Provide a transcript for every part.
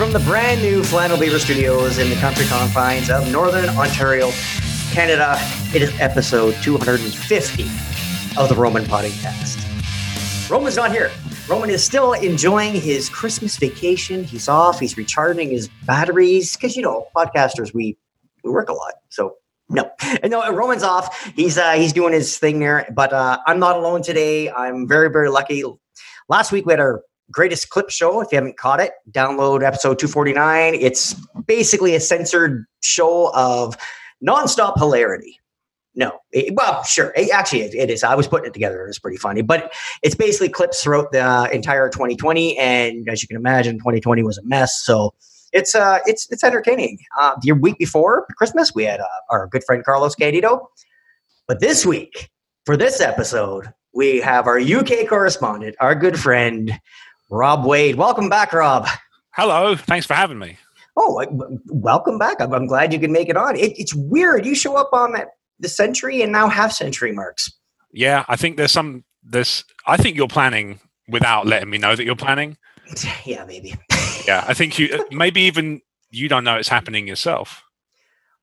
From the brand new Flannel Beaver Studios in the country confines of Northern Ontario, Canada, it is episode 250 of the Roman Podcast. Roman's not here. Roman is still enjoying his Christmas vacation. He's off. He's recharging his batteries because you know podcasters we we work a lot. So no, no. Roman's off. He's uh, he's doing his thing there. But uh, I'm not alone today. I'm very very lucky. Last week we had our greatest clip show. If you haven't caught it, download episode 249. It's basically a censored show of nonstop hilarity. No, it- well, sure. It- actually, it, it is. I was putting it together. It's pretty funny, but it's basically clips throughout the uh, entire 2020. And as you can imagine, 2020 was a mess. So it's uh, it's it's entertaining. Uh, the week before Christmas, we had uh, our good friend Carlos Candido, but this week for this episode, we have our UK correspondent, our good friend Rob Wade. Welcome back, Rob. Hello, thanks for having me. Oh, welcome back. I'm, I'm glad you could make it on. It, it's weird. You show up on that the century and now half century marks. Yeah, I think there's some there's I think you're planning without letting me know that you're planning. yeah, maybe. Yeah, I think you maybe even you don't know it's happening yourself.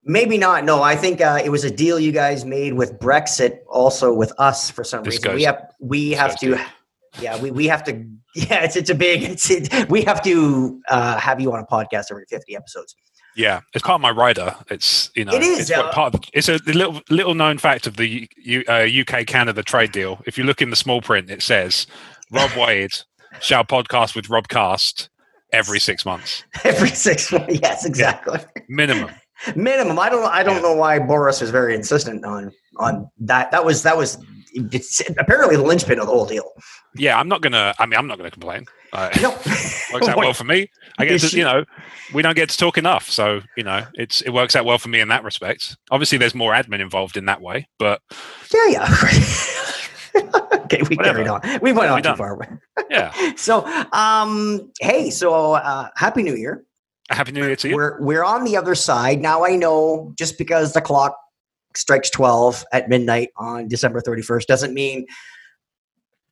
Maybe not. No, I think uh, it was a deal you guys made with Brexit, also with us for some reason. We have we have to. Disgusting. Yeah, we, we have to. Yeah, it's it's a big. It's it, we have to uh, have you on a podcast every fifty episodes. Yeah, it's part of my rider. It's you know, It is, It's uh, part of the, it's a little little known fact of the U, uh, UK Canada trade deal. If you look in the small print, it says Rob Wade shall podcast with Rob Cast every six months Every six. months Yes, exactly. minimum. Minimum. I don't. I don't Yeah. know why Boris was very insistent on on that. That was that was it's apparently the linchpin of the whole deal. Yeah, I'm not gonna. I mean, I'm not gonna complain. Uh, No, works out well for me. I guess you know, we don't get to talk enough, so you know, it's it works out well for me in that respect. Obviously, there's more admin involved in that way, but yeah, yeah. okay, we Whatever. carried on. We went on too done. far. yeah. So, um, hey, so uh, happy New Year. Happy New Year to you. We're we're on the other side now. I know just because the clock strikes twelve at midnight on December thirty first doesn't mean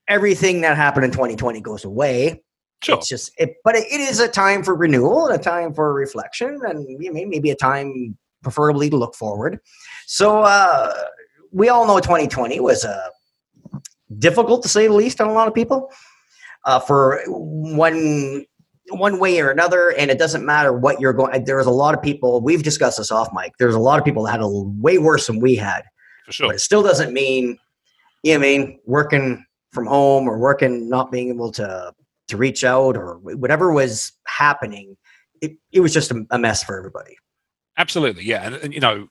everything that happened in twenty twenty goes away. Sure. It's just, it, but it, it is a time for renewal and a time for reflection, and maybe a time, preferably, to look forward. So uh, we all know 2020 was uh, difficult to say the least on a lot of people uh, for one one way or another, and it doesn't matter what you're going. There's a lot of people. We've discussed this off mic. There's a lot of people that had a way worse than we had For sure. but it still doesn't mean you know I mean working from home or working not being able to to reach out or whatever was happening it, it was just a, a mess for everybody Absolutely. Yeah. And, and you know,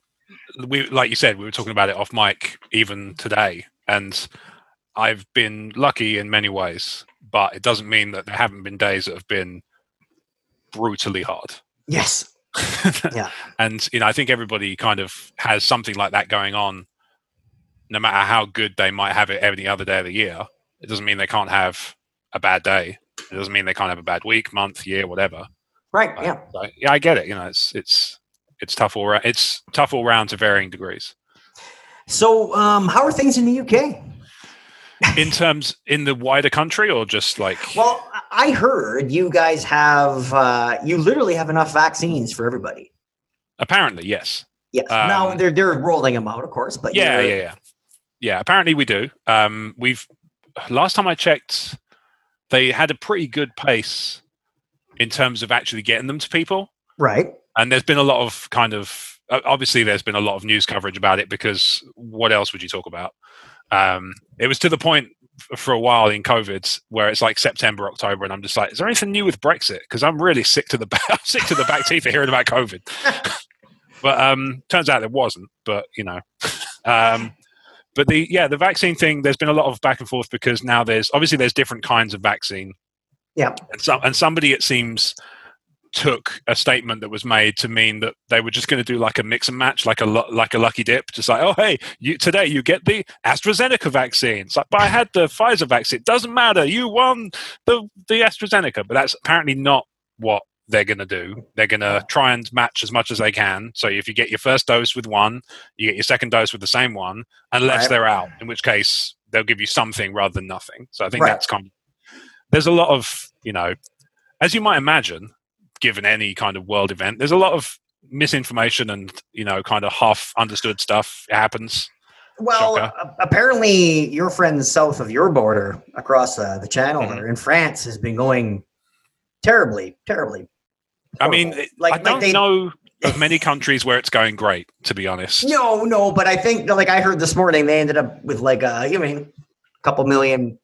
we like you said, we were talking about it off mic even today, and I've been lucky in many ways, but it doesn't mean that there haven't been days that have been brutally hard. yes Yeah. And you know, I think everybody kind of has something like that going on, no matter how good they might have it every other day of the year. It doesn't mean they can't have a bad day. It doesn't mean they can't have a bad week, month, year, whatever. right yeah like, yeah, I get it. You know, it's it's it's tough all round. It's tough all round to varying degrees. so um how are things in the uk In terms in the wider country, or just like well i heard you guys have uh you literally have enough vaccines for everybody apparently, yes. yes now Um, they're they're rolling them out of course but Yeah, yeah, yeah, yeah. Apparently, we do. Um, we've last time I checked, they had a pretty good pace in terms of actually getting them to people. right And there's been a lot of kind of obviously there's been a lot of news coverage about it because what else would you talk about? Um, it was to the point for a while in COVID where it's like September, October, and I'm just like, is there anything new with Brexit? Because I'm really sick to the back, I'm sick to the back teeth of hearing about COVID. but um, turns out there wasn't. But you know, um, but the yeah, the vaccine thing. There's been a lot of back and forth because now there's obviously there's different kinds of vaccine. Yeah. And some and somebody it seems took a statement that was made to mean that they were just going to do like a mix and match, like a like a lucky dip, just like, oh hey, you today you get the AstraZeneca vaccine. It's like, but I had the Pfizer vaccine. It doesn't matter. You won the the AstraZeneca, but that's apparently not what they're going to do. They're going to try and match as much as they can. So if you get your first dose with one, you get your second dose with the same one, unless right. they're out, in which case they'll give you something rather than nothing. So I think right. that's kind of, there's a lot of, you know, as you might imagine, given any kind of world event, there's a lot of misinformation and, you know, kind of half understood stuff it happens. Well, uh, apparently your friends south of your border across uh, the channel mm-hmm. in France has been going terribly, terribly I mean, like, I don't they, know of many countries where it's going great, to be honest. No, no, but I think like I heard this morning they ended up with like a you mean a couple million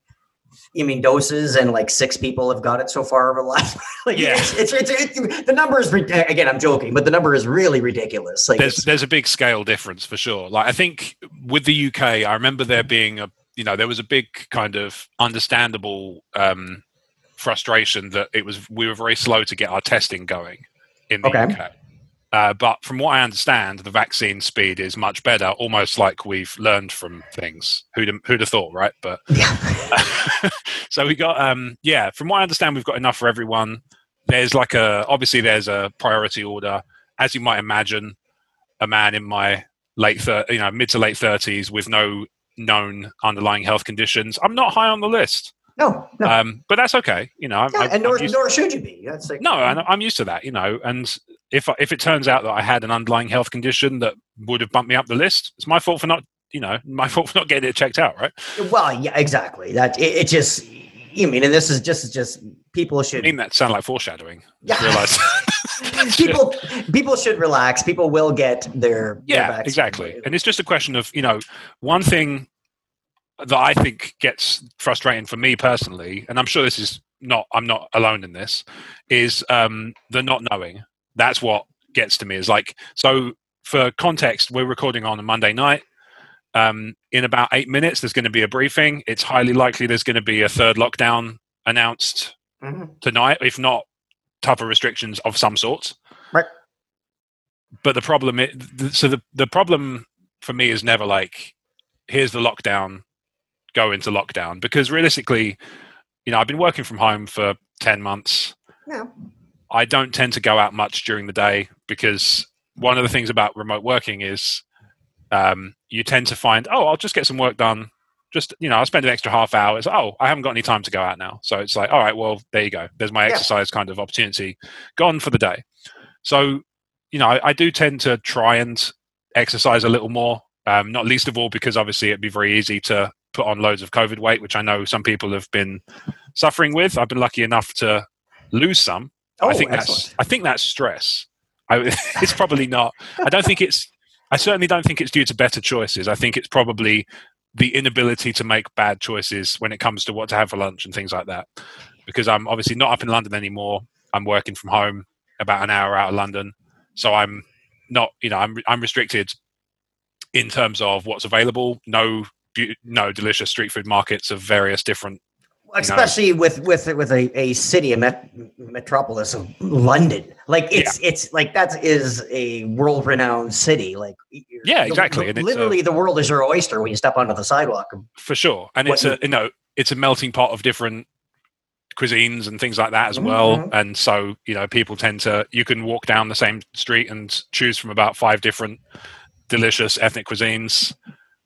you mean doses and like six people have got it so far over the last like yeah it's, it's, it's, it's, the number is again i'm joking but the number is really ridiculous like there's there's a big scale difference for sure like i think with the uk i remember there being a you know there was a big kind of understandable um frustration that it was we were very slow to get our testing going in the okay. UK. Uh, but from what I understand, the vaccine speed is much better, almost like we've learned from things. Who'd who'd have thought, right? But so we got, um, yeah. From what I understand, we've got enough for everyone. There's like a obviously there's a priority order, as you might imagine. A man in my late, thir- you know, mid to late thirties with no known underlying health conditions. I'm not high on the list. No, no. Um, but that's okay. You know, yeah, and nor, nor should you be. That's like, no, I'm used to that. You know, and if if it turns out that I had an underlying health condition that would have bumped me up the list, it's my fault for not. You know, my fault for not getting it checked out, right? Well, yeah, exactly. That it, it just. You mean, and this is just just people should. I mean that sound like foreshadowing. Yeah. Realize. people people should relax. People will get their yeah their exactly, and it's just a question of you know one thing that I think gets frustrating for me personally, and I'm sure this is not I'm not alone in this, is um, the not knowing. That's what gets to me. Is like so. For context, we're recording on a Monday night. Um, in about eight minutes, there's going to be a briefing. It's highly likely there's going to be a third lockdown announced mm-hmm. tonight, if not tougher restrictions of some sort. Right. But the problem, is, so the the problem for me is never like, here's the lockdown go into lockdown because realistically, you know, I've been working from home for 10 months. Yeah. I don't tend to go out much during the day because one of the things about remote working is um, you tend to find, oh, I'll just get some work done. Just, you know, I'll spend an extra half hour. It's, oh, I haven't got any time to go out now. So it's like, all right, well, there you go. There's my yeah. exercise kind of opportunity gone for the day. So, you know, I, I do tend to try and exercise a little more. Um, not least of all because obviously it'd be very easy to put on loads of COVID weight, which I know some people have been suffering with. I've been lucky enough to lose some. Oh, I think excellent. that's I think that's stress. I, it's probably not. I don't think it's. I certainly don't think it's due to better choices. I think it's probably the inability to make bad choices when it comes to what to have for lunch and things like that. Because I'm obviously not up in London anymore. I'm working from home, about an hour out of London, so I'm not. You know, I'm I'm restricted in terms of what's available. No no delicious street food markets of various different especially know. with with with a, a city a met, metropolis of london like it's yeah. it's like that is a world renowned city like yeah exactly the, literally a, the world is your oyster when you step onto the sidewalk for sure and it's a you know it's a melting pot of different cuisines and things like that as mm-hmm. well and so you know people tend to you can walk down the same street and choose from about five different delicious ethnic cuisines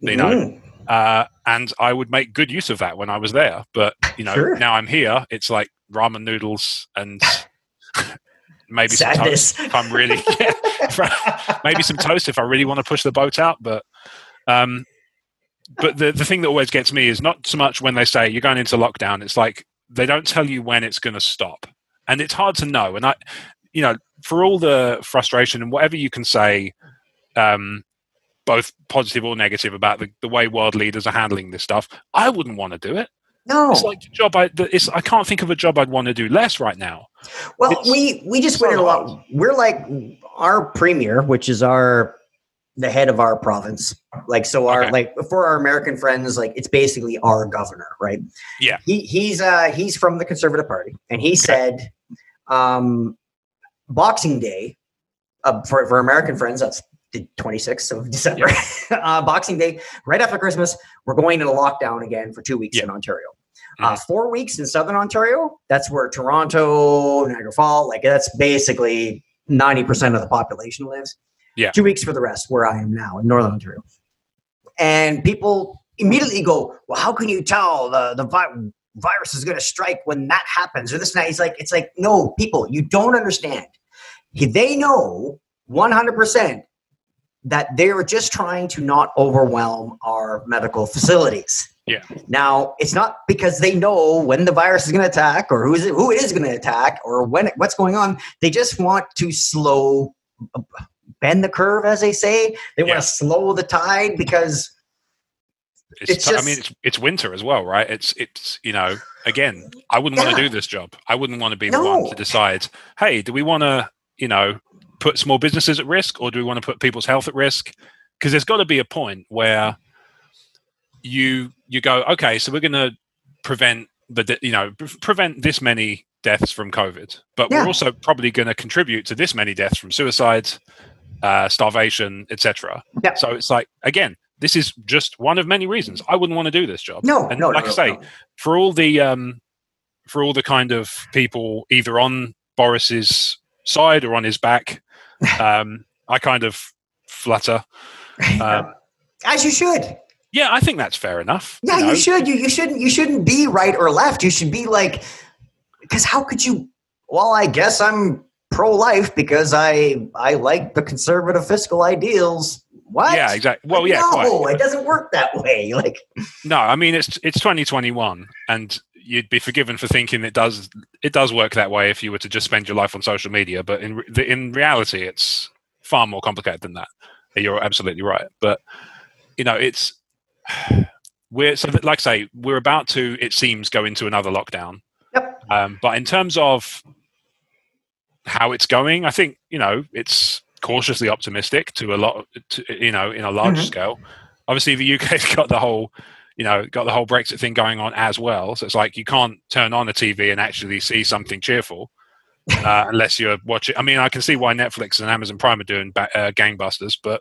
you know mm. Uh, and I would make good use of that when I was there. But you know, sure. now I'm here. It's like ramen noodles and maybe Sadness. some toast if I'm really yeah, maybe some toast if I really want to push the boat out. But um, but the the thing that always gets me is not so much when they say you're going into lockdown. It's like they don't tell you when it's going to stop, and it's hard to know. And I, you know, for all the frustration and whatever you can say. Um, both positive or negative about the, the way world leaders are handling this stuff. I wouldn't want to do it. No, it's like a job. I it's I can't think of a job I'd want to do less right now. Well, it's, we we just went a lot. We're like our premier, which is our the head of our province. Like so, our okay. like for our American friends, like it's basically our governor, right? Yeah. He he's uh he's from the Conservative Party, and he okay. said, um, Boxing Day, uh, for, for American friends, that's the 26th of December. uh, Boxing Day, right after Christmas, we're going into lockdown again for two weeks Yeah. in Ontario. Mhm. Uh, four weeks in Southern Ontario. That's where Toronto, Niagara Falls, like that's basically 90% of the population lives. Yeah. Two weeks for the rest, where I am now in Northern Ontario. And people immediately go, Well, how can you tell the, the vi- virus is going to strike when that happens? Or this and that. He's like, It's like, no, people, you don't understand. They know 100% that they're just trying to not overwhelm our medical facilities. Yeah. Now, it's not because they know when the virus is going to attack or who is it, who it is going to attack or when it, what's going on. They just want to slow bend the curve, as they say. They want to slow the tide because It's, It's t- I just- mean, it's it's winter as well, right? It's it's you know, again, I wouldn't want to do this job. I wouldn't want to be the one to decide. Hey, do we want to you know put small businesses at risk, or do we want to put people's health at risk? Because there's got to be a point where you you go, okay, so we're going to prevent the you know pre- prevent this many deaths from COVID, but Yeah. we're also probably going to contribute to this many deaths from suicides, uh, starvation, etc. Yeah. So it's like again, this is just one of many reasons I wouldn't want to do this job. no, and no, like no, I say, no. for all the um, for all the kind of people either on Boris's side or on his back, um, I kind of flutter. Um, as you should. yeah, I think that's fair enough. Yeah, know. you should. You you shouldn't. You shouldn't be right or left. You should be like, because how could you? Well, I guess I'm pro-life because I I like the conservative fiscal ideals. What? Yeah, exactly. Well, yeah, no, quite. it doesn't work that way. Like, No, I mean it's it's 2021, and you'd be forgiven for thinking it does it does work that way if you were to just spend your life on social media. But in in reality, it's far more complicated than that. You're absolutely right. But you know, it's we're so that, like I say, we're about to it seems go into another lockdown. Yep. Um, but in terms of how it's going, I think you know it's cautiously optimistic to a lot. To, you know, in a large Mhm. scale. Obviously, the UK's got the whole you know, got the whole Brexit thing going on as well. So it's like you can't turn on a TV and actually see something cheerful uh, unless you're watching. I mean, I can see why Netflix and Amazon Prime are doing ba- uh, gangbusters, but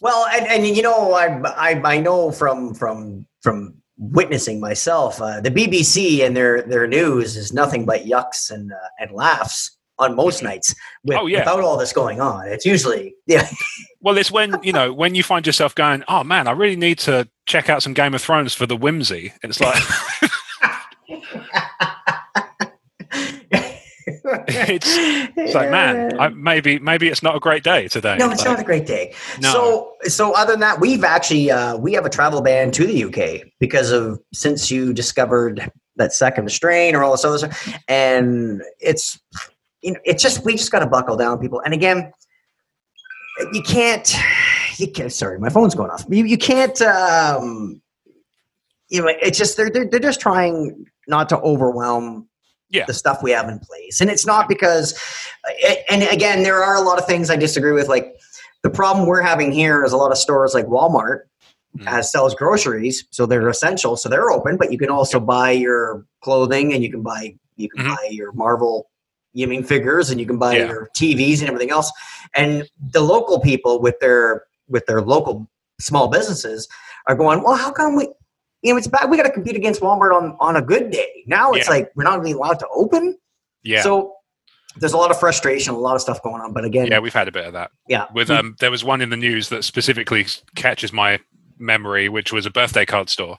well, and, and you know, I, I I know from from from witnessing myself, uh, the BBC and their their news is nothing but yucks and uh, and laughs on most nights. With, Oh, yeah. without all this going on, it's usually yeah. well, it's when you know when you find yourself going, "Oh man, I really need to check out some Game of Thrones for the whimsy." It's like it's it's like, man, I, maybe maybe it's not a great day today. No, it's Like, not a great day. No. So, so other than that, we've actually uh, we have a travel ban to the UK because of since you discovered that second strain or all this other stuff, and it's you know it's just we just got to buckle down, people. And again, you can't. You can't. Sorry, my phone's going off. You you can't. Um, you know, it's just they're they're, they're just trying not to overwhelm Yeah. the stuff we have in place, and it's not because. And again, there are a lot of things I disagree with, like the problem we're having here is a lot of stores like Walmart Mm. has sells groceries, so they're essential, so they're open. But you can also buy your clothing, and you can buy you can Mhm. buy your Marvel gaming figures, and you can buy Yeah. your TVs and everything else. And the local people with their with their local small businesses are going, well, how come we? You know, it's bad. We got to compete against Walmart on on a good day. Now it's Yeah. like we're not really allowed to open. yeah. So there's a lot of frustration, a lot of stuff going on. But again, Yeah, we've had a bit of that. yeah, With um, there was one in the news that specifically catches my memory, which was a birthday card store.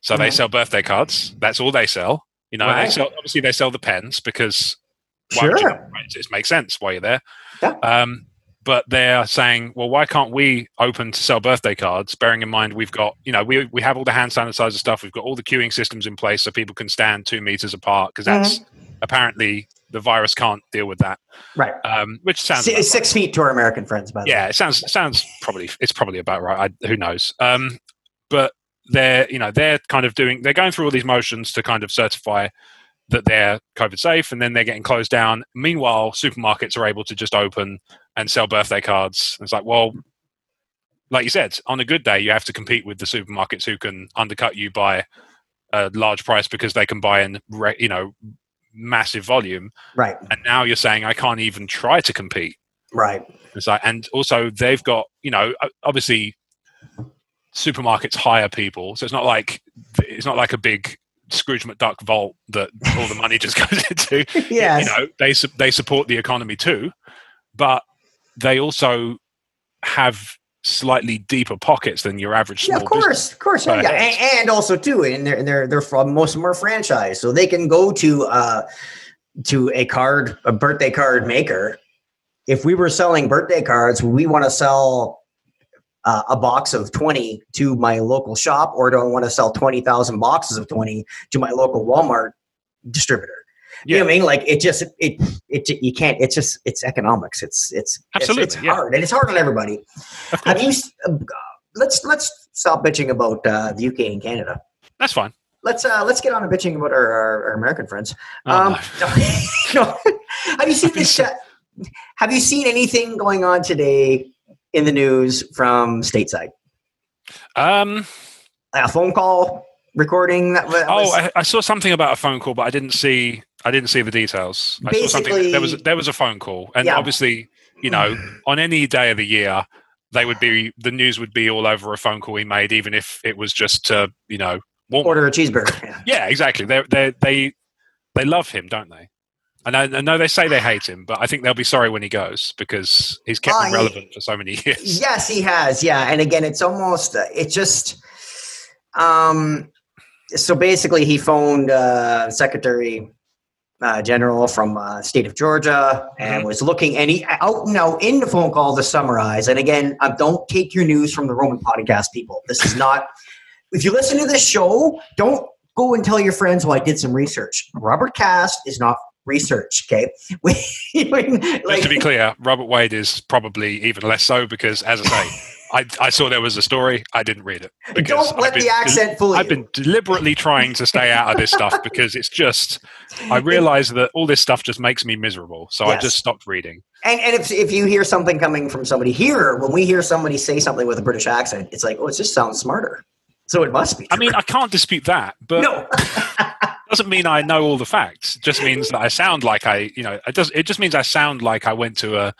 So they Mhm. sell birthday cards. That's all they sell. You know, they sell obviously they sell the pens because why you sure. it makes sense why you're there. Yeah. Um, but they're saying, well, why can't we open to sell birthday cards? Bearing in mind we've got, you know, we we have all the hand sanitizer stuff. We've got all the queuing systems in place so people can stand two meters apart because that's apparently the virus can't deal with that. Right. Um, which sounds about six feet to our American friends, by the yeah, way. it sounds sounds probably it's probably about right. I, who knows? Um, but they're you know they're kind of doing they're going through all these motions to kind of certify that they're COVID safe, and then they're getting closed down. Meanwhile, supermarkets are able to just open and sell birthday cards. It's like, well, like you said, on a good day, you have to compete with the supermarkets who can undercut you by a large price because they can buy in you know massive volume, Right. and now you're saying I can't even try to compete. Right. It's like, and also they've got, you know, obviously supermarkets hire people, so it's not like it's not like a big Scrooge McDuck vault that all the money just goes into. Yes. You know, they they support the economy too, but they also have slightly deeper pockets than your average Yeah, of course, of course, yeah, yeah. And, and also too, and they're they're they're from most of them are franchise, so they can go to uh to a card, a birthday card maker. If we were selling birthday cards, we want to sell uh, a box of twenty to my local shop, or do I want to sell twenty thousand boxes of twenty to my local Walmart distributor? You know what I mean? Like it just it it you can't. It's just it's economics. It's it's it's- Absolutely, it's, yeah. hard, and it's hard on everybody. Have you? uh, Let's let's stop bitching about uh, the UK and Canada. That's fine. Let's uh, let's get on to bitching about our, our, our American friends. Oh, Um, no. have you seen this? uh, have you seen anything going on today in the news from stateside? Um, A phone call recording that wa- oh. I, I saw something about a phone call, but I didn't see. I didn't see the details. I saw something. There was there was a phone call, and Yeah. obviously, you know, on any day of the year, they would be the news would be all over a phone call he made, even if it was just to you know Walmart. order a cheeseburger. Yeah. Yeah, exactly. They they they they love him, don't they? And I, I know they say they hate him, but I think they'll be sorry when he goes because he's kept Ah, them he- relevant for so many years. Yes, he has. Yeah, and again, it's almost uh, it just. Um, so basically, he phoned uh, Secretary uh, General from uh, state of Georgia and Mhm. was looking, and he out now in the phone call to summarize. And again, uh, don't take your news from the Roman podcast people. This is not. if you listen to this show, don't go and tell your friends, "Well, I did some research." Robert Cast is not research. Okay, When- Just to be clear, Robert Wade is probably even less so because, as I say, I, I saw there was a story. I didn't read it. don't let been the accent fool you. I've been deliberately trying to stay out of this stuff because it's just. I realize that all this stuff just makes me miserable, so I just stopped reading. And, and if, if you hear something coming from somebody here, when we hear somebody say something with a British accent, it's like, oh, it just sounds smarter. So it must be. I mean, I can't dispute that, but no. Doesn't mean I know all the facts. It just means that I sound like I, you know, it does. It just means I sound like I went to a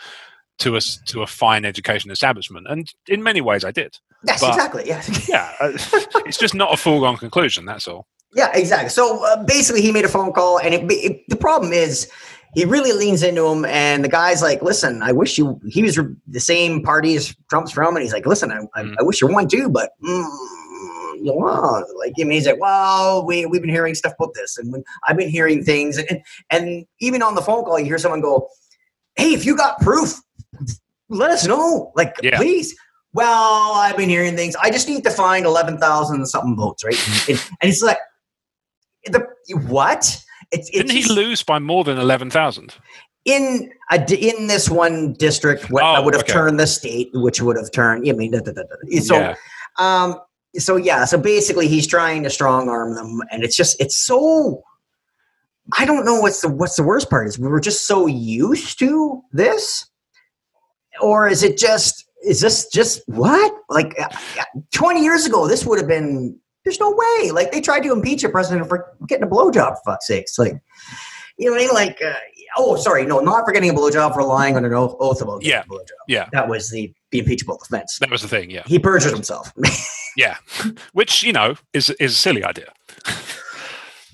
to a to a fine education establishment, and in many ways I did. yes, but- exactly. Yeah. Yeah, uh, it's just not a foregone conclusion. That's all. yeah, exactly. So uh, basically, he made a phone call, and it, it, the problem is, he really leans into him, and the guy's like, "Listen, I wish you." He was the same party as Trump's from, and he's like, "Listen, I, I, Mm. I wish you won too, but." Mm, you know, like I mean, he's like, well, we we've been hearing stuff about this, and when I've been hearing things, and and even on the phone call, you hear someone go, "Hey, if you got proof, let us know, like Yeah. please." Well, I've been hearing things. I just need to find eleven thousand something votes, right? And, and it's like, the what? It's, it's Didn't he lose by more than eleven thousand? in a in this one district what Oh, would have okay. turned the state, which would have turned. I mean, da, da, da. so yeah. um, so yeah, so basically he's trying to strong arm them, and it's just it's so. I don't know what's the what's the worst part is we were just so used to this, or is it just is this just what like uh, twenty years ago this would have been there's no way like they tried to impeach a president for getting a blowjob for fuck's sakes like you know what I mean like uh, oh sorry no not for getting a blowjob for lying on an oath, oath about getting Yeah. a blowjob Yeah. that was the the impeachable offense That was the thing. Yeah. he perjured himself. Yeah. Which you know is is a silly idea.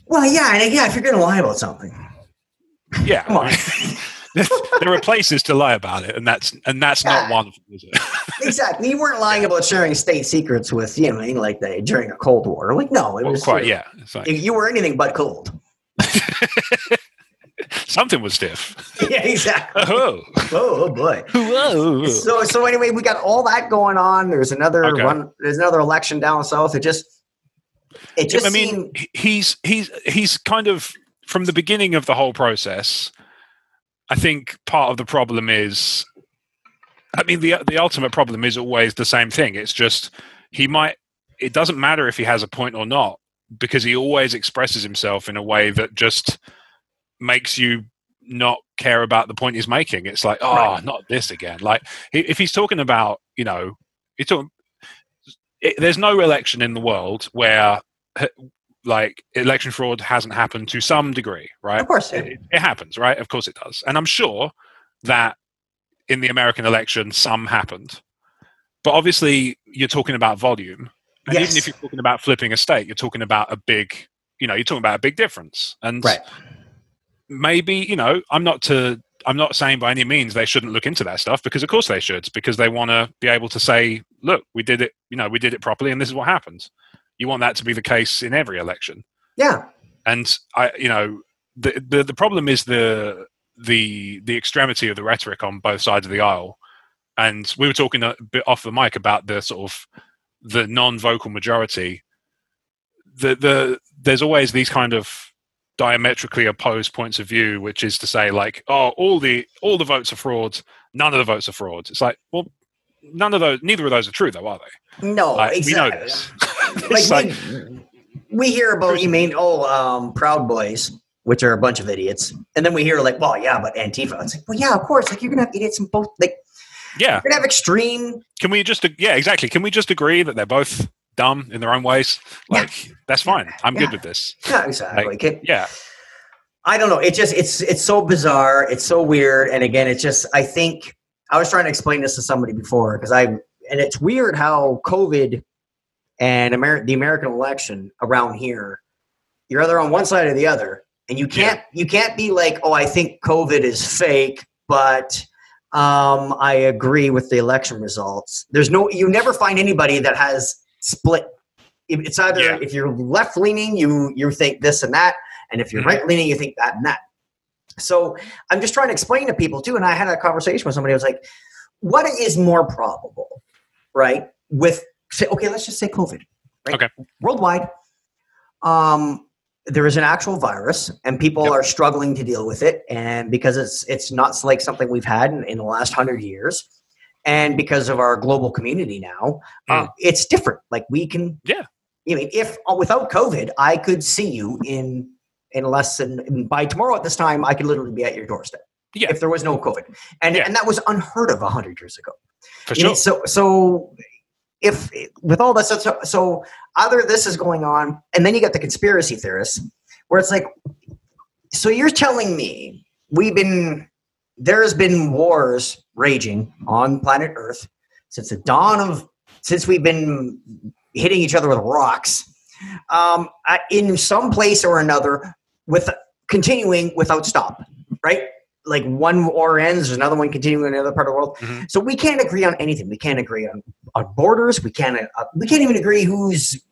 well, yeah, and yeah, if you're going to lie about something, Yeah. Come on. there are places to lie about it, and that's and that's not one of them, is it? exactly. You weren't lying about sharing state secrets with you know, like the, during a Cold War. Like, no, it Well, was quite. Yeah. Like, You were anything but cold. something was stiff. yeah, exactly. Oh. Oh, oh boy. Whoa. So, so anyway, we got all that going on. There's another Okay. one. There's another election down south. It just, it just I mean, seemed. he's he's he's kind of from the beginning of the whole process. I think part of the problem is, I mean, the the ultimate problem is always the same thing. It's just he might. It doesn't matter if he has a point or not because he always expresses himself in a way that just makes you not care about the point he's making. It's like, oh, Right. not this again. Like if he's talking about, you know, he's talking. It, there's no election in the world where like election fraud hasn't happened to some degree, right? Of course, it, it happens, right? Of course it does. And I'm sure that in the American election, some happened. But obviously, you're talking about volume. And Yes. even if you're talking about flipping a state, you're talking about a big, you know, you're talking about a big difference. And Right. Maybe, you know, I'm not to, I'm not saying by any means they shouldn't look into that stuff because of course they should because they want to be able to say, look, we did it, you know, we did it properly and this is what happened. You want that to be the case in every election Yeah. and I, you know, the, the the problem is the the the extremity of the rhetoric on both sides of the aisle. And we were talking a bit off the mic about the sort of the non-vocal majority. The the there's always these kind of diametrically opposed points of view, which is to say, like, oh, all the all the votes are frauds, none of the votes are frauds. It's like, well, none of those, neither of those are true, though, are they? No, Like, exactly. We know this. like, like- we, we hear about you mean oh um proud boys which are a bunch of idiots and then we hear like well yeah but antifa it's like well yeah of course like you're gonna have idiots in both like yeah, you're gonna have extreme can we just yeah exactly can we just agree that they're both dumb in their own ways Yeah. like that's fine. I'm Yeah. good with this. Yeah exactly. Okay. yeah. I don't know. It just it's it's so bizarre. It's so weird. And again it's just i think i was trying to explain this to somebody before because i and it's weird how covid and Amer- the american election around here you're either on one side or the other. And you can't you can't be like oh i think covid is fake but um, i agree with the election results. There's no you never find anybody that has split it's either Yeah. if you're left leaning you you think this and that and if you're Mhm. right leaning you think that and that so i'm just trying to explain to people too and i had a conversation with somebody i was like what is more probable right with say okay let's just say covid right Okay. worldwide um there is an actual virus and people Yep. are struggling to deal with it and because it's it's not like something we've had in, in the last 100 years and because of our global community now uh, it's different like we can. Yeah. i mean if uh, without covid i could see you in in less than by tomorrow at this time i could literally be at your doorstep Yeah. if there was no covid and Yeah. and that was unheard of 100 years ago for you know, so so if with all this so, so either this is going on and then you get the conspiracy theorists where it's like so you're telling me we've been there's been wars raging on planet earth since the dawn of since we've been hitting each other with rocks um, uh, in some place or another with continuing without stop right? Like one war ends there's another one continuing in another part of the world. Mhm. so we can't agree on anything. We can't agree on, on borders. We can't uh, we can't even agree who's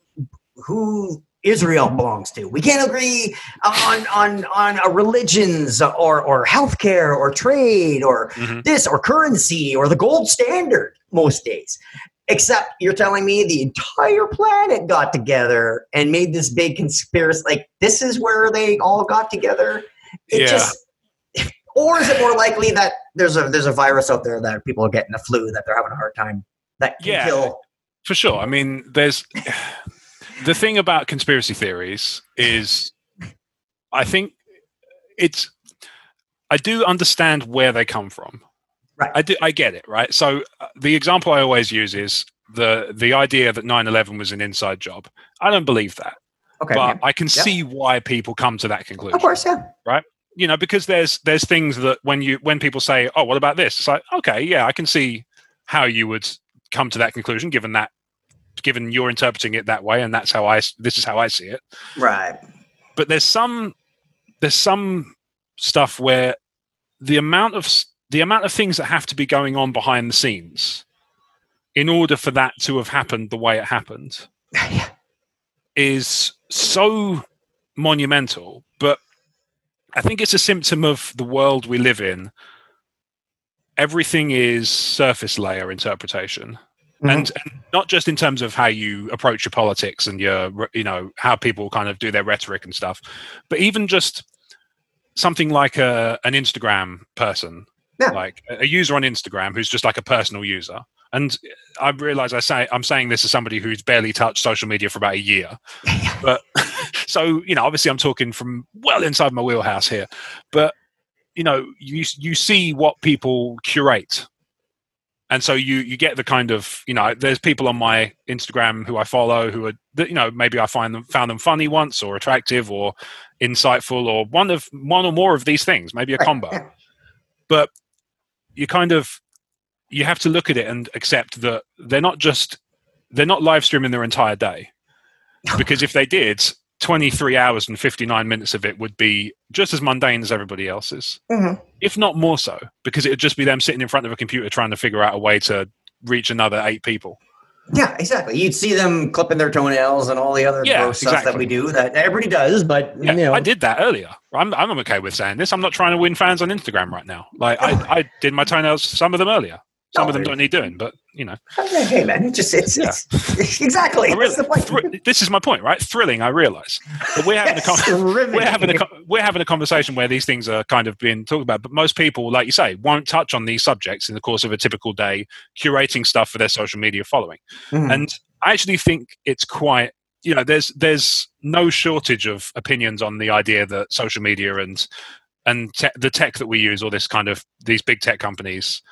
who Israel belongs to. We can't agree on on on religions or or healthcare or trade or Mhm. this or currency or the gold standard most days. Except you're telling me the entire planet got together and made this big conspiracy. Like this is where they all got together. It Yeah. just or is it more likely that there's a there's a virus out there that people are getting the flu that they're having a hard time that can Yeah. kill for sure i mean there's the thing about conspiracy theories is i think it's i do understand where they come from Right. i do i get it right so uh, the example i always use is the the idea that 9-11 was an inside job i don't believe that Okay. but yeah. i can Yeah. see why people come to that conclusion Of course, yeah. Right you know because there's there's things that when you when people say oh what about this it's like okay yeah i can see how you would come to that conclusion given that given you're interpreting it that way and that's how i this is how i see it Right. but there's some there's some stuff where the amount of the amount of things that have to be going on behind the scenes in order for that to have happened the way it happened yeah. is so monumental, but I think it's a symptom of the world we live in. Everything is surface layer interpretation. Mhm. And, and not just in terms of how you approach your politics and your, you know, how people kind of do their rhetoric and stuff, but even just something like a, an Instagram person, Yeah. like a a user on Instagram who's just like a personal user. And I realize I say I'm saying this as somebody who's barely touched social media for about a year. But so you know, obviously, I'm talking from well inside my wheelhouse here. But you know, you you see what people curate, and so you you get the kind of you know there's people on my instagram who i follow who are you know maybe i find them found them funny once or attractive or insightful or one of one or more of these things maybe a combo. But you kind of you have to look at it and accept that they're not just they're not live streaming their entire day. Because if they did 23 hours and 59 minutes of it would be just as mundane as everybody else's, Mhm. if not more so, because it would just be them sitting in front of a computer trying to figure out a way to reach another eight people. Yeah, exactly. You'd see them clipping their toenails and all the other Yeah, gross stuff that we do that everybody does, but Yeah, you know, I did that earlier. I'm, I'm okay with saying this. I'm not trying to win fans on Instagram right now. Like I, I did my toenails, some of them earlier. Some No, of them don't need doing, but you know, Hey, hey, man, it's just it's, Yeah. it's exactly that's the point. thr- this is my point, right? Thrilling, I realize. But we're having a con- we're having a we're having a conversation where these things are kind of being talked about, but most people, like you say, won't touch on these subjects in the course of a typical day, curating stuff for their social media following. Mhm. And I actually think it's quite you know there's there's no shortage of opinions on the idea that social media and and te- the tech that we use, or this kind of these big tech companies.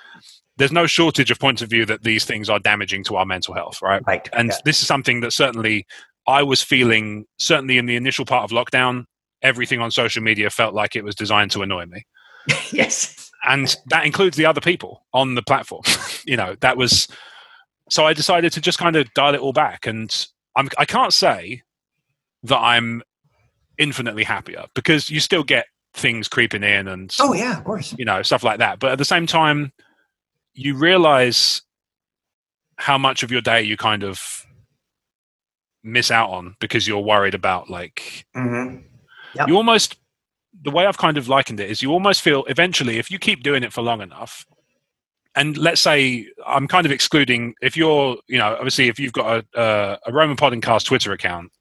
There's no shortage of points of view that these things are damaging to our mental health, right? right. and yeah. this is something that certainly I was feeling certainly in the initial part of lockdown everything on social media felt like it was designed to annoy me yes. and that includes the other people on the platform you know that was so I decided to just kind of dial it all back and I'm I can't say that I'm infinitely happier because you still get things creeping in and Oh yeah, of course. you know stuff like that but at the same time you realize how much of your day you kind of miss out on because you're worried about like hmm Yep. you almost the way i've kind of likened it is you almost feel eventually if you keep doing it for long enough and let's say i'm kind of excluding if you're you know obviously if you've got a, a, a roman podcast twitter account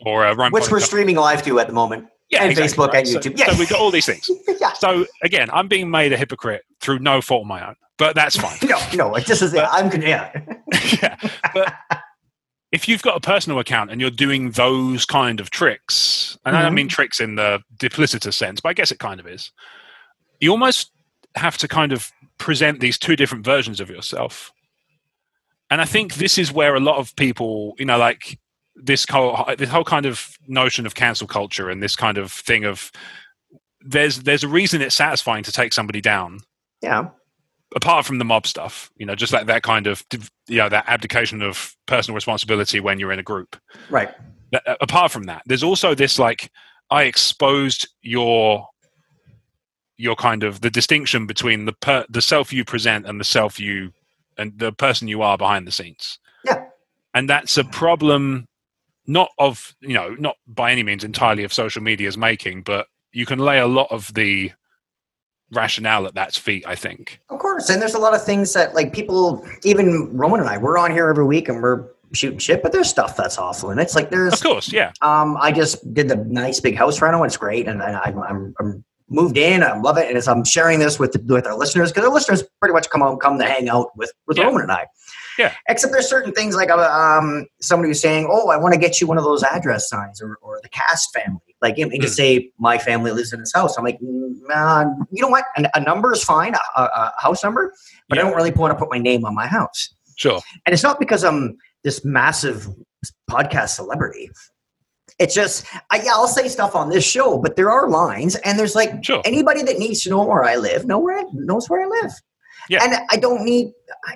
or a roman Which we're streaming live to at the moment. Yeah, and exactly, Facebook and So- YouTube. so, Yeah. we've got all these things yeah. so again i'm being made a hypocrite through no fault of my own but that's fine No, no, just is. But- I'm yeah. yeah. But if you've got a personal account and you're doing those kind of tricks, and I don't Mhm. mean tricks in the duplicitous sense, but I guess it kind of is, you almost have to kind of present these two different versions of yourself. And I think this is where a lot of people, you know, like this whole this whole kind of notion of cancel culture and this kind of thing of there's there's a reason it's satisfying to take somebody down Yeah. apart from the mob stuff, you know, just like that kind of, you know, that abdication of personal responsibility when you're in a group. Right. Uh, apart from that, there's also this like, I exposed your, your kind of the distinction between the per, the self you present and the self you and the person you are behind the scenes. Yeah. And that's a problem, not of you know, not by any means entirely of social media's making, but you can lay a lot of the rationale at that's feet. I think. Of course. And there's a lot of things that like people, even Roman and I, we're on here every week and we're shooting shit, but there's stuff that's awful. And it's like there's Of course, yeah. um I just did the nice big house reno. It's great. And, and I'm, I'm I'm moved in. I love it. And as I'm sharing this with the, with our listeners, because our listeners pretty much come out come to hang out with with Yeah. Roman and I. Yeah. Except there's certain things like uh, um somebody was saying, Oh, I want to get you one of those address signs or, or the cast family. Like you know, to Mm. say my family lives in this house. I'm like, mm, uh, you know what? A, a number is fine, a, a, a house number, but I don't really want to put my name on my house. Sure. And it's not because I'm this massive podcast celebrity. It's just, I, yeah, I'll say stuff on this show, but there are lines, and there's like Sure. anybody that needs to know where I live, know where I, knows where I live. Yeah. And I don't need.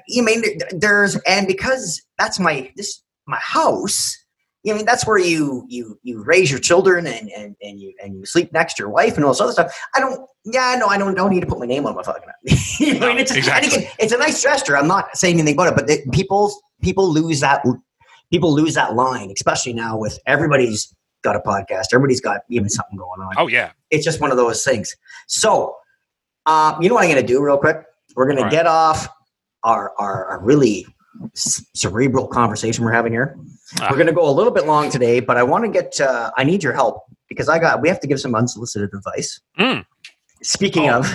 You mean there's and because that's my this my house. You mean that's where you you you raise your children and and, and you and you sleep next to your wife and all this other stuff. I don't. Yeah, no, I don't don't need to put my name on my fucking. you know, and it's, exactly. Again, it's a nice gesture. I'm not saying anything about it, but it, people people lose that people lose that line, especially now with everybody's got a podcast. Everybody's got even something going on Oh yeah. it's just one of those things. So, um, you know what I'm going to do real quick? We're going All to get off our, our, our really cerebral conversation we're having here. We're going to go a little bit long today, but I want to get, uh, I need your help because I got, we have to give some unsolicited advice. Mm. Speaking Oh. of,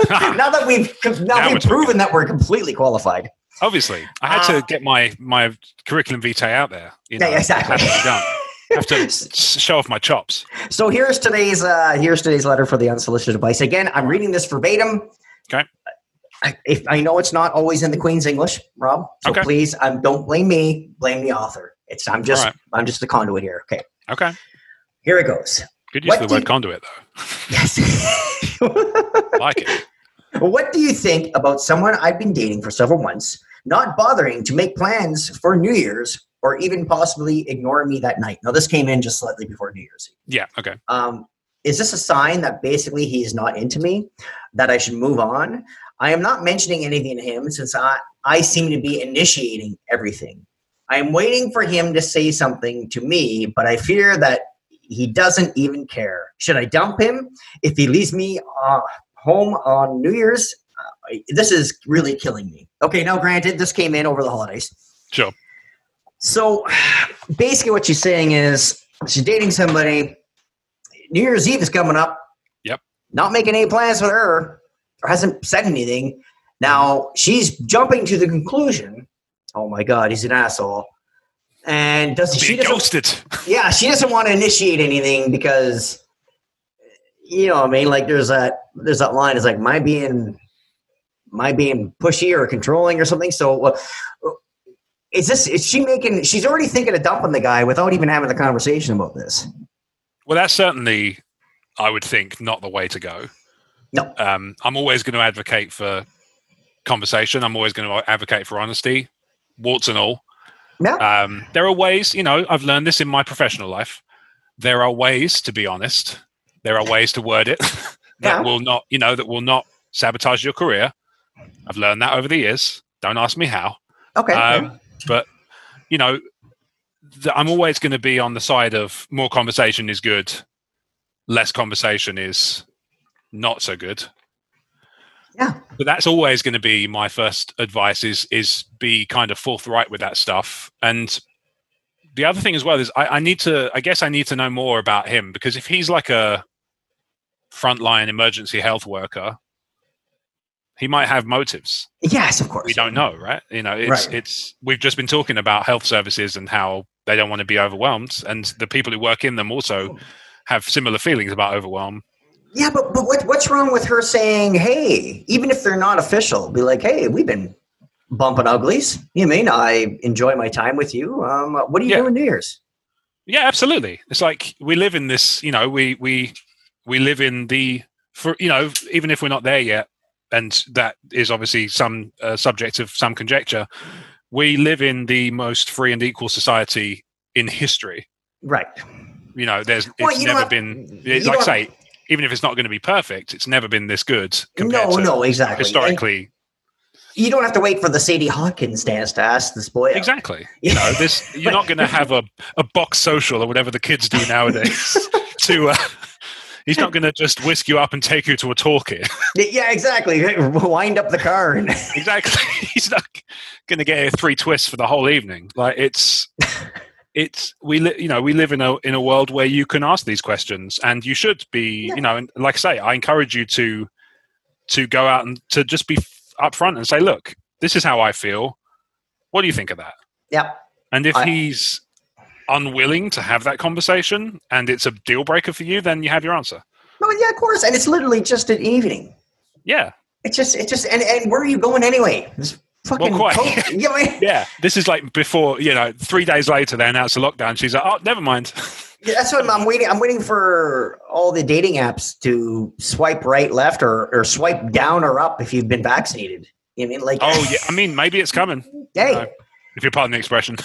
now that we've, now, Now we've proven that we're completely qualified. Obviously, I had Uh, to get my my curriculum vitae out there. You know, Yeah, exactly. It had to be done. I have to show off my chops. So here's today's uh, here's today's letter for the unsolicited advice. Again, I'm reading this verbatim. Okay. I, if I know it's not always in the Queen's English, Rob. So Okay. please, um, don't blame me. Blame the author. It's I'm just right. I'm just the conduit here. Okay, Okay. here it goes. Good use What of the word do- conduit, though. Yes. like it. what do you think about someone I've been dating for several months not bothering to make plans for New Year's or even possibly ignoring me that night? Now, this came in just slightly before New Year's. Yeah. Okay. Um, is this a sign that basically he's not into me, that I should move on? I am not mentioning anything to him since I, I seem to be initiating everything. I am waiting for him to say something to me, but I fear that he doesn't even care. Should I dump him if he leaves me uh, home on New Year's? Uh, this is really killing me. Okay, now granted, this came in over the holidays. Sure. So basically, what she's saying is she's dating somebody. New Year's Eve is coming up. Yep. Not making any plans with her or hasn't said anything. Now she's jumping to the conclusion. Oh my God, he's an asshole. And does she doesn't, ghosted. yeah, she doesn't want to initiate anything because you know, what I mean, like there's that there's that line. It's like my being my being pushy or controlling or something. So uh, is this is she making? She's already thinking of dumping the guy without even having the conversation about this. Well, that's certainly, I would think, not the way to go. No. Um, I'm always going to advocate for conversation. I'm always going to advocate for honesty, warts and all. Yeah. Um, there are ways, you know, I've learned this in my professional life. There are ways to be honest. There are ways to word it that Yeah. will not, you know, that will not sabotage your career. I've learned that over the years. Don't ask me how. Okay. Um, but you know, th- I'm always going to be on the side of more conversation is good, less conversation is not so good. Yeah. But that's always going to be my first advice is is be kind of forthright with that stuff. And the other thing as well is I, I need to I guess I need to know more about him because if he's like a frontline emergency health worker, he might have motives yes, of course. we don't know, right? You know, it's Right. it's we've just been talking about health services and how they don't want to be overwhelmed, and the people who work in them also have similar feelings about overwhelm. Yeah, but but what, what's wrong with her saying, "Hey," even if they're not official, be like, "Hey, we've been bumping uglies. You mean I enjoy my time with you? Um, what are you Yeah. doing New Year's?" Yeah, absolutely. It's like we live in this, you know, we we we live in the for you know, even if we're not there yet, and that is obviously some uh, subject of some conjecture. We live in the most free and equal society in history. Right. You know, there's Well, it's never been like don't- say even if it's not going to be perfect, it's never been this good No, to no, exactly. And historically. you don't have to wait for the Sadie Hawkins dance to ask this boy. out. Exactly. You know, this you're not going to have a, a box social or whatever the kids do nowadays. to uh, he's not going to just whisk you up and take you to a talkie. Yeah, exactly. Wind up the car and exactly. He's not going to get three twists for the whole evening. Like it's it's we li- you know we live in a in a world where you can ask these questions and you should be you know and like I say I encourage you to to go out and to just be upfront and say look this is how I feel what do you think of that yeah, and if I- he's unwilling to have that conversation and it's a deal breaker for you then you have your answer no, yeah, of course. And it's literally just an evening. yeah It's just, it's just, and, and where are you going anyway? Fucking Well, quite. you know, I mean? yeah this is like before you know three days later they announce the lockdown she's like oh never mind Yeah, that's what I'm, I'm waiting. I'm waiting for all the dating apps to swipe right, left, or or swipe down or up if you've been vaccinated. You know I mean like? Oh yeah, I mean maybe it's coming. hey, uh, If you're pardon the expression.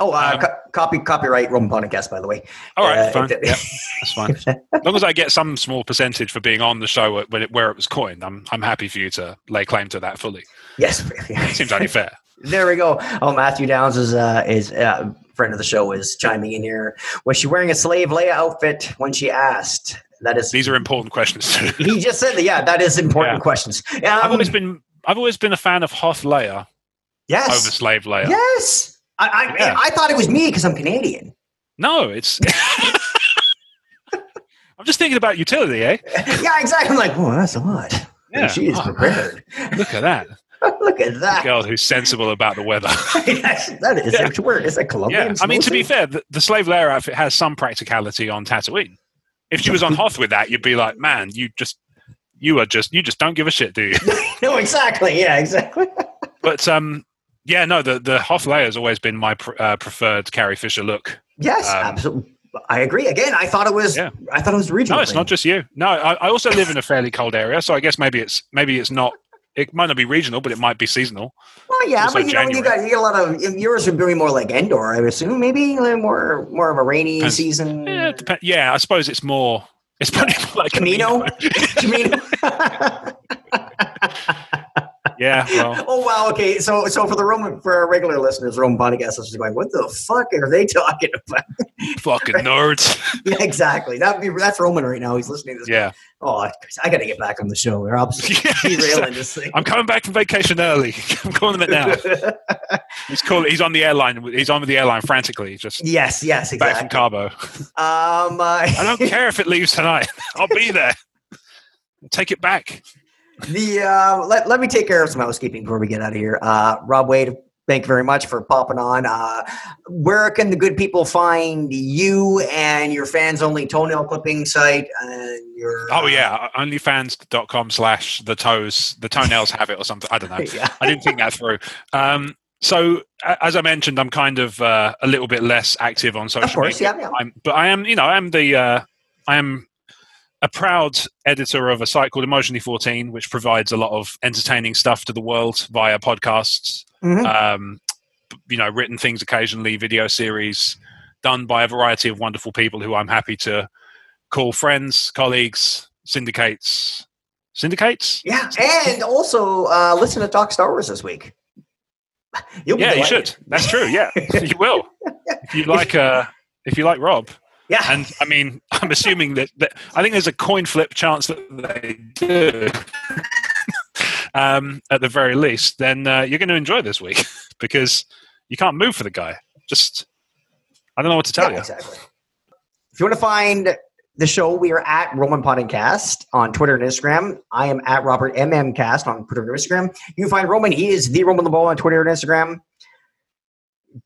oh, uh, um, co- copy copyright Roman podcast, by the way. All right, Uh, fine. if- Yeah, that's fine. As long as I get some small percentage for being on the show when it, where it was coined, I'm I'm happy for you to lay claim to that fully. Yes, Seems only fair. There we go. Oh, Matthew Downs is uh, is uh, friend of the show is chiming in here. Was she wearing a slave Leia outfit when she asked? That is. These are important questions. He just said that. Yeah, that is important Yeah. questions. Um, I've always been I've always been a fan of Hoth Leia yes, over Slave Leia. yes. I I, Yeah. I thought it was me because I'm Canadian. No, it's. I'm just thinking about utility, eh? yeah, exactly. I'm like, oh, that's a lot. Yeah. she is Oh, prepared. Look at that Look at that. girl who's sensible about the weather. Yes, that is. Yeah. Where, it's a Colombian. Yeah, I mean to be fair, the, the slave Leia outfit has some practicality on Tatooine. If she was on Hoth with that, you'd be like, man, you just you are just you just don't give a shit, do you? no, exactly. Yeah, exactly. but um, yeah, no, the the Hoth Leia has always been my pr- uh, preferred Carrie Fisher look. Yes, Um, absolutely. I agree. Again, I thought it was. Yeah. I thought it was regional. No, it's not just you. No, I, I also live in a fairly cold area, so I guess maybe it's maybe it's not. It might not be regional, but it might be seasonal. Well, yeah, but you know, you January. got you got a lot of yours would be more like Endor, I would assume. Maybe more more of a rainy Depends. season. Yeah, yeah, I suppose it's more. It's probably like Kamino? Kamino. yeah, well, oh wow. Okay, so so for the Roman for our regular listeners, Roman podcast listeners, are going, what the fuck are they talking about? fucking nerds. yeah, exactly. That be that's Roman right now. He's listening to this. Yeah, Oh, I, got to get back on the show. We're obviously derailing this thing. I'm coming back from vacation early. I'm calling it now. He's calling. He's on the airline. He's on with the airline frantically, just yes, yes, exactly. back from. Cabo. Um, uh, I don't care if it leaves tonight. I'll be there. Take it back. The uh, let, let me take care of some housekeeping before we get out of here. Uh, Rob Wade, thank you very much for popping on. Uh, where can the good people find you and your fans only toenail clipping site and your? Oh uh, yeah, onlyfans.com slash the toes, the toenails have it or something. I don't know. yeah. I didn't think that through. Um, so as I mentioned, I'm kind of uh, a little bit less active on social Of course, media. yeah, yeah. I'm, but I am, you know, I'm the, uh, I am a proud editor of a site called Emotionally 14, which provides a lot of entertaining stuff to the world via podcasts, Mhm. um, you know, written things occasionally, video series done by a variety of wonderful people who I'm happy to call friends, colleagues, syndicates, syndicates. Yeah, and also uh, listen to Talk Star Wars this week. You'll be Yeah, you should. That's true. Yeah, you will. If you like, uh, if you like Rob, Yeah, and I mean, I'm assuming that, that I think there's a coin flip chance that they do. um, at the very least, then uh, you're going to enjoy this week because you can't move for the guy. Just, I don't know what to tell Yeah, you. exactly. If you want to find the show, we are at Roman Podcast on Twitter and Instagram. I am at Robert MM Cast on Twitter and Instagram. You can find Roman. He is the Roman LeBeau on Twitter and Instagram.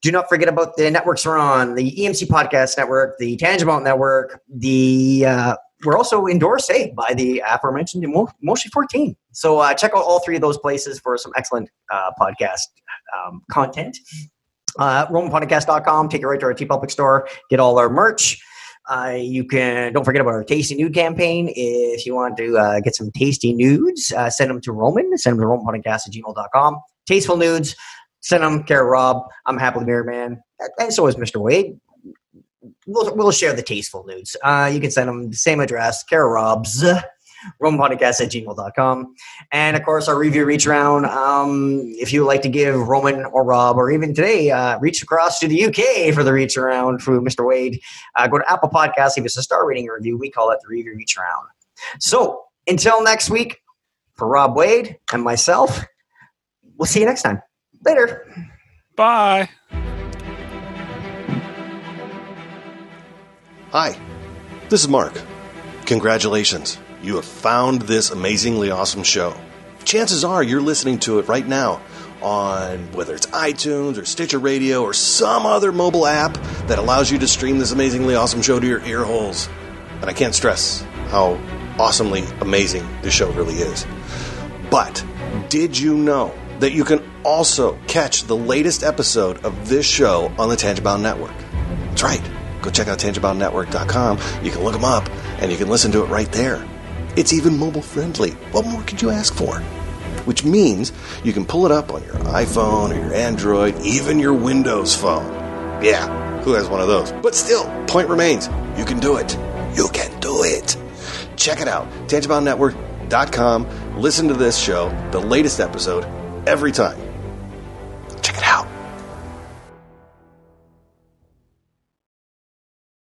Do not forget about the networks we're on: the EMC Podcast Network, the Tangent Bound Network. The uh, we're also endorsed hey, by the aforementioned Emotionally 14. So uh, check out all three of those places for some excellent uh, podcast um, content. Uh, RomanPodcast.com. Take it right to our TeePublic store. Get all our merch. Uh, you can don't forget about our tasty nude campaign. If you want to uh, get some tasty nudes, uh, send them to Roman. Send them to RomanPodcast at gmail.com. Tasteful nudes. Send them. Care Rob. I'm happily married man. And so is Mr. Wade. We'll, we'll share the tasteful nudes. Uh, you can send them the same address, Care Rob's, RomanPodcast at gmail.com. And of course, our review reach round. Um, if you would like to give Roman or Rob, or even today, uh, reach across to the UK for the reach around for Mr. Wade, uh, go to Apple Podcasts, leave us a star rating review. We call it the review reach round. So until next week, for Rob Wade and myself, we'll see you next time. Later. Bye. Hi, this is Mark. Congratulations, you have found this amazingly awesome show. Chances are you're listening to it right now on whether it's iTunes or Stitcher Radio or some other mobile app that allows you to stream this amazingly awesome show to your ear holes. And I can't stress how awesomely amazing this show really is. But did you know that you can also catch the latest episode of this show on the Tangent Bound Network? That's right. Go check out tangentboundnetwork.com. You can look them up and you can listen to it right there. It's even mobile friendly. What more could you ask for? Which means you can pull it up on your iPhone or your Android, even your Windows phone. Yeah, who has one of those? But still, point remains you can do it. You can do it. Check it out. tangentboundnetwork.com. Listen to this show, the latest episode, every time.